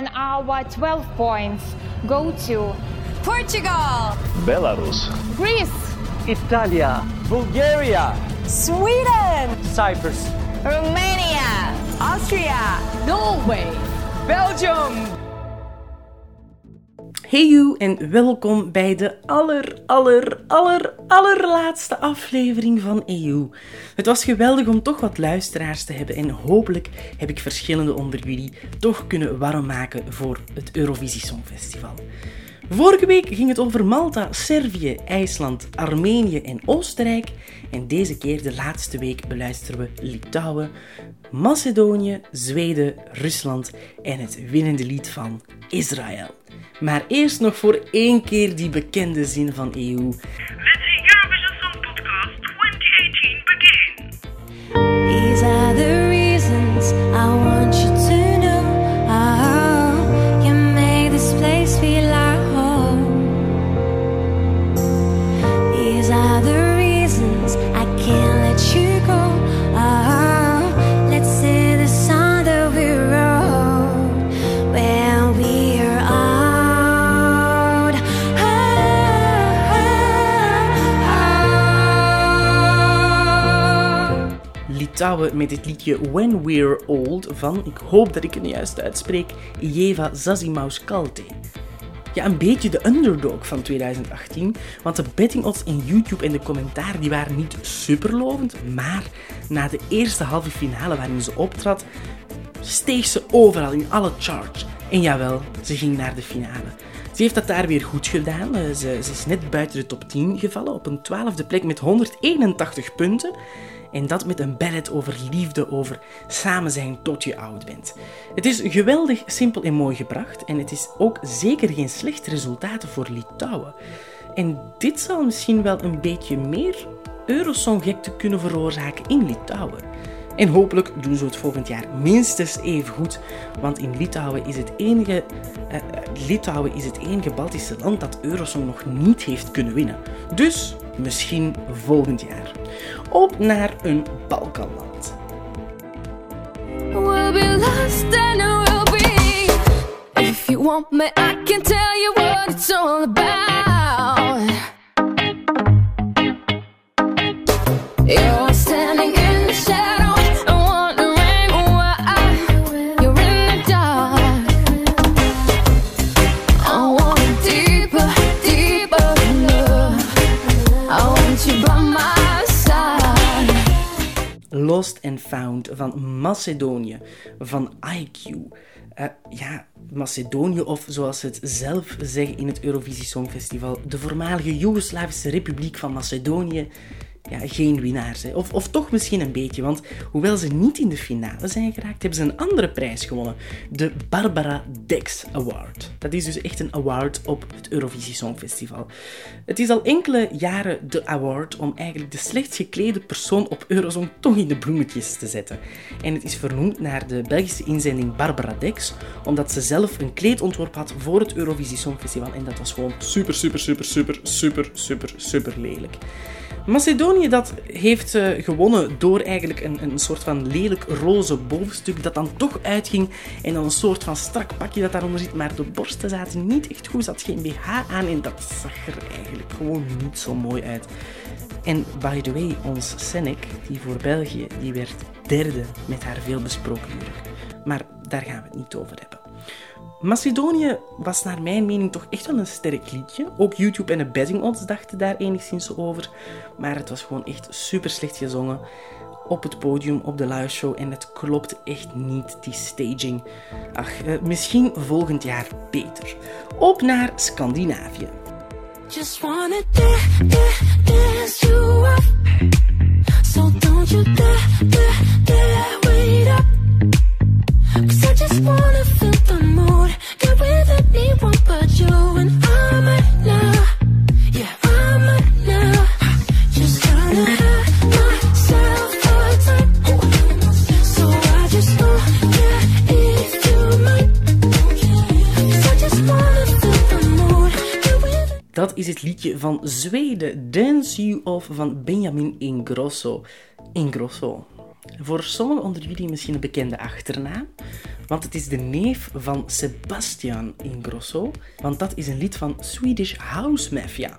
and our 12 points go to Portugal, Belarus, Greece, Italia, Bulgaria, Sweden, Cyprus, Romania, Austria, Norway, Belgium. Hey you en welkom bij de aller, aller, aller, allerlaatste aflevering van EU. Het was geweldig om toch wat luisteraars te hebben en hopelijk heb ik verschillende onder jullie toch kunnen warm maken voor het Eurovisie Songfestival. Vorige week ging het over Malta, Servië, IJsland, Armenië en Oostenrijk. En deze keer, de laatste week, beluisteren we Litouwen, Macedonië, Zweden, Rusland en het winnende lied van Israël. Maar eerst nog voor één keer die bekende zin van EU. Litouwen met het liedje When We're Old van, ik hoop dat ik het juist uitspreek, Jeva Zazimaus-Kalte. Ja, een beetje de underdog van 2018, want de betting odds in YouTube en de commentaar die waren niet superlovend, maar na de eerste halve finale waarin ze optrad, steeg ze overal in alle charts. En jawel, ze ging naar de finale. Ze heeft dat daar weer goed gedaan. Eh, Ze, ze is net buiten de top 10 gevallen op een twaalfde plek met 181 punten. En dat met een ballad over liefde, over samen zijn tot je oud bent. Het is geweldig simpel en mooi gebracht. En het is ook zeker geen slecht resultaat voor Litouwen. En dit zal misschien wel een beetje meer Eurosong-gekte kunnen veroorzaken in Litouwen. En hopelijk doen ze het volgend jaar minstens even goed, want in Litouwen is het enige, eh, eh, Litouwen is het enige Baltische land dat Eurosong nog niet heeft kunnen winnen. Dus misschien volgend jaar. Op naar een Balkanland. We'll be lost and we'll be. If you want me, I can tell you what it's all about. Lost and Found van Macedonië, van IQ. Eh, ja, Macedonië, of zoals ze het zelf zeggen in het Eurovisie Songfestival, de voormalige Joegoslavische Republiek van Macedonië. Ja, geen winnaars. Hè. Of, of toch misschien een beetje, want hoewel ze niet in de finale zijn geraakt, hebben ze een andere prijs gewonnen. De Barbara Dex Award. Dat is dus echt een award op het Eurovisie Songfestival. Het is al enkele jaren de award om eigenlijk de slechtst geklede persoon op Eurosong toch in de bloemetjes te zetten. En het is vernoemd naar de Belgische inzending Barbara Dex, omdat ze zelf een kleed ontworpen had voor het Eurovisie Songfestival. En dat was gewoon super, super, super, super, super, super, super lelijk. Macedonië dat heeft eh, gewonnen door eigenlijk een, een soort van lelijk roze bovenstuk dat dan toch uitging en dan een soort van strak pakje dat daaronder zit, maar de borsten zaten niet echt goed, had geen BH aan en dat zag er eigenlijk gewoon niet zo mooi uit. En by the way, ons Senek, die voor België, die werd derde met haar veelbesproken jurk. Maar daar gaan we het niet over hebben. Macedonië was naar mijn mening toch echt wel een sterk liedje. Ook YouTube en de betting odds dachten daar enigszins over. Maar het was gewoon echt super slecht gezongen. Op het podium, op de live show. En het klopt echt niet, die staging. Ach, eh, misschien volgend jaar beter. Op naar Scandinavië. Just is het liedje van Zweden, Dance You Off van Benjamin Ingrosso. Ingrosso. Voor sommigen onder jullie misschien een bekende achternaam, want het is de neef van Sebastian Ingrosso, want dat is een lied van Swedish House Mafia.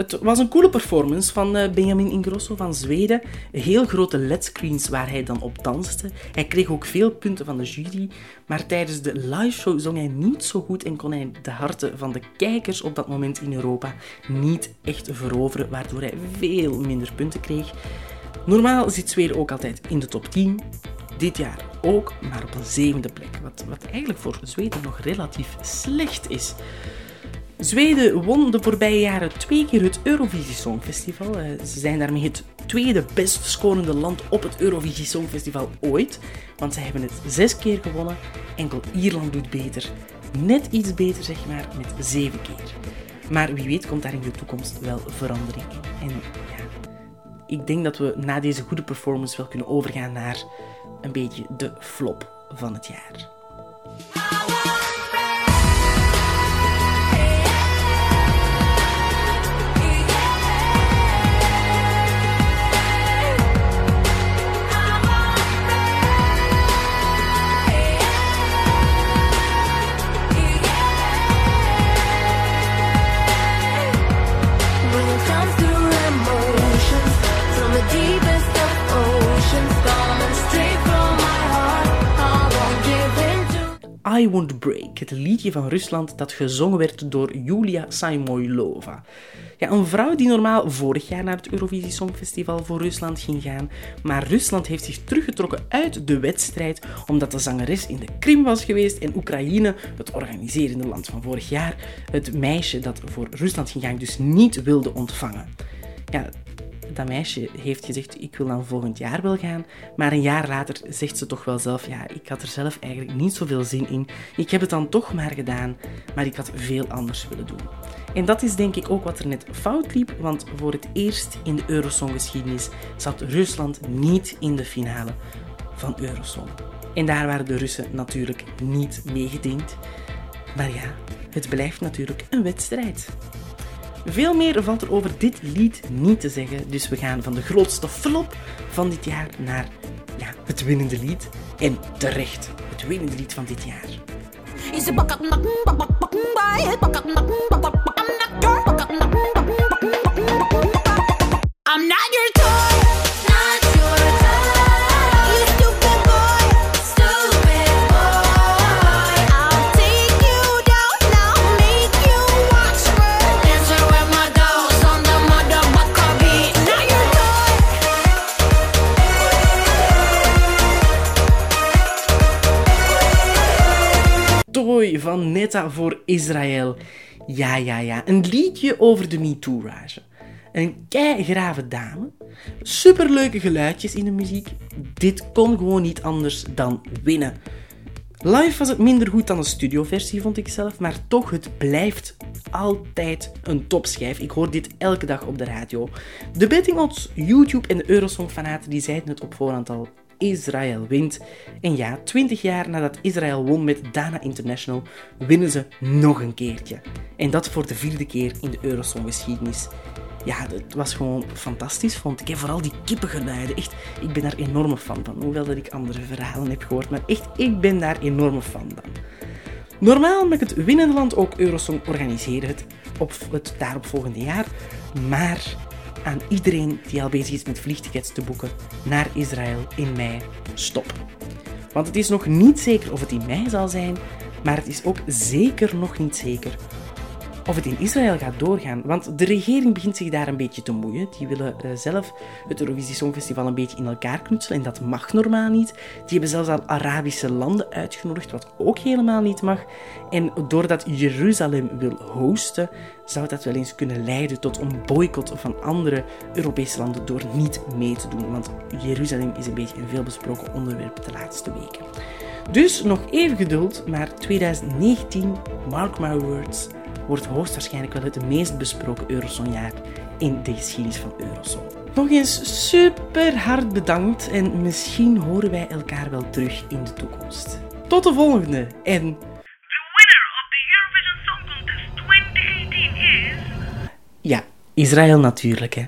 Het was een coole performance van eh, Benjamin Ingrosso van Zweden. Heel grote ledscreens waar hij dan op danste. Hij kreeg ook veel punten van de jury, maar tijdens de liveshow zong hij niet zo goed en kon hij de harten van de kijkers op dat moment in Europa niet echt veroveren, waardoor hij veel minder punten kreeg. Normaal zit Zweden ook altijd in de top 10. Dit jaar ook, maar op een zevende plek. Wat, wat eigenlijk voor Zweden nog relatief slecht is. Zweden won de voorbije jaren twee keer het Eurovisie Songfestival. Eh, Ze zijn daarmee het tweede best scorende land op het Eurovisie Songfestival ooit. Want ze hebben het zes keer gewonnen. Enkel Ierland doet beter. Net iets beter, zeg maar, met zeven keer. Maar wie weet komt daar in de toekomst wel verandering in. En ja, ik denk dat we na deze goede performance wel kunnen overgaan naar een beetje de flop van het jaar. I Won't Break, het liedje van Rusland dat gezongen werd door Julia Samoilova. Ja, een vrouw die normaal vorig jaar naar het Eurovisie Songfestival voor Rusland ging gaan, maar Rusland heeft zich teruggetrokken uit de wedstrijd omdat de zangeres in de Krim was geweest en Oekraïne, het organiserende land van vorig jaar, het meisje dat voor Rusland ging gaan dus niet wilde ontvangen. Ja, dat meisje heeft gezegd, ik wil dan volgend jaar wel gaan. Maar een jaar later zegt ze toch wel zelf, ja, ik had er zelf eigenlijk niet zoveel zin in. Ik heb het dan toch maar gedaan, maar ik had veel anders willen doen. En dat is denk ik ook wat er net fout liep, want voor het eerst in de Eurosong-geschiedenis zat Rusland niet in de finale van Eurosong. En daar waren de Russen natuurlijk niet meegediend. Maar ja, het blijft natuurlijk een wedstrijd. Veel meer valt er over dit lied niet te zeggen, dus we gaan van de grootste flop van dit jaar naar ja, het winnende lied. En terecht, het winnende lied van dit jaar. Netta voor Israël. Ja, ja, ja. Een liedje over de MeToo-rage. Een keigrave dame. Superleuke geluidjes in de muziek. Dit kon gewoon niet anders dan winnen. Live was het minder goed dan de studioversie, vond ik zelf, maar toch, het blijft altijd een topschijf. Ik hoor dit elke dag op de radio. De betting odds, YouTube en de Eurosong-fanaten die zeiden het op voorhand al. Israël wint. En ja, 20 jaar nadat Israël won met Dana International, winnen ze nog een keertje. En dat voor de vierde keer in de Eurosong-geschiedenis. Ja, het was gewoon fantastisch, vond ik. Vooral die kippengeluiden. Echt, ik ben daar enorme fan van. Hoewel dat ik andere verhalen heb gehoord. Maar echt, ik ben daar enorme fan van. Normaal mag het winnende land ook Eurosong organiseren, het, op het daaropvolgende jaar. Maar aan iedereen die al bezig is met vliegtickets te boeken naar Israël in mei, stop. Want het is nog niet zeker of het in mei zal zijn, maar het is ook zeker nog niet zeker of het in Israël gaat doorgaan. Want de regering begint zich daar een beetje te moeien. Die willen eh, zelf het Eurovisie Songfestival een beetje in elkaar knutselen. En dat mag normaal niet. Die hebben zelfs al Arabische landen uitgenodigd, wat ook helemaal niet mag. En doordat Jeruzalem wil hosten, zou dat wel eens kunnen leiden tot een boycott van andere Europese landen door niet mee te doen. Want Jeruzalem is een beetje een veelbesproken onderwerp de laatste weken. Dus nog even geduld, maar 2019, mark my words, wordt hoogstwaarschijnlijk wel het meest besproken Eurosongjaar in de geschiedenis van Eurosong. Nog eens super hard bedankt en misschien horen wij elkaar wel terug in de toekomst. Tot de volgende en The winner of the Eurovision Song Contest 2018 is... ja, Israël natuurlijk hè.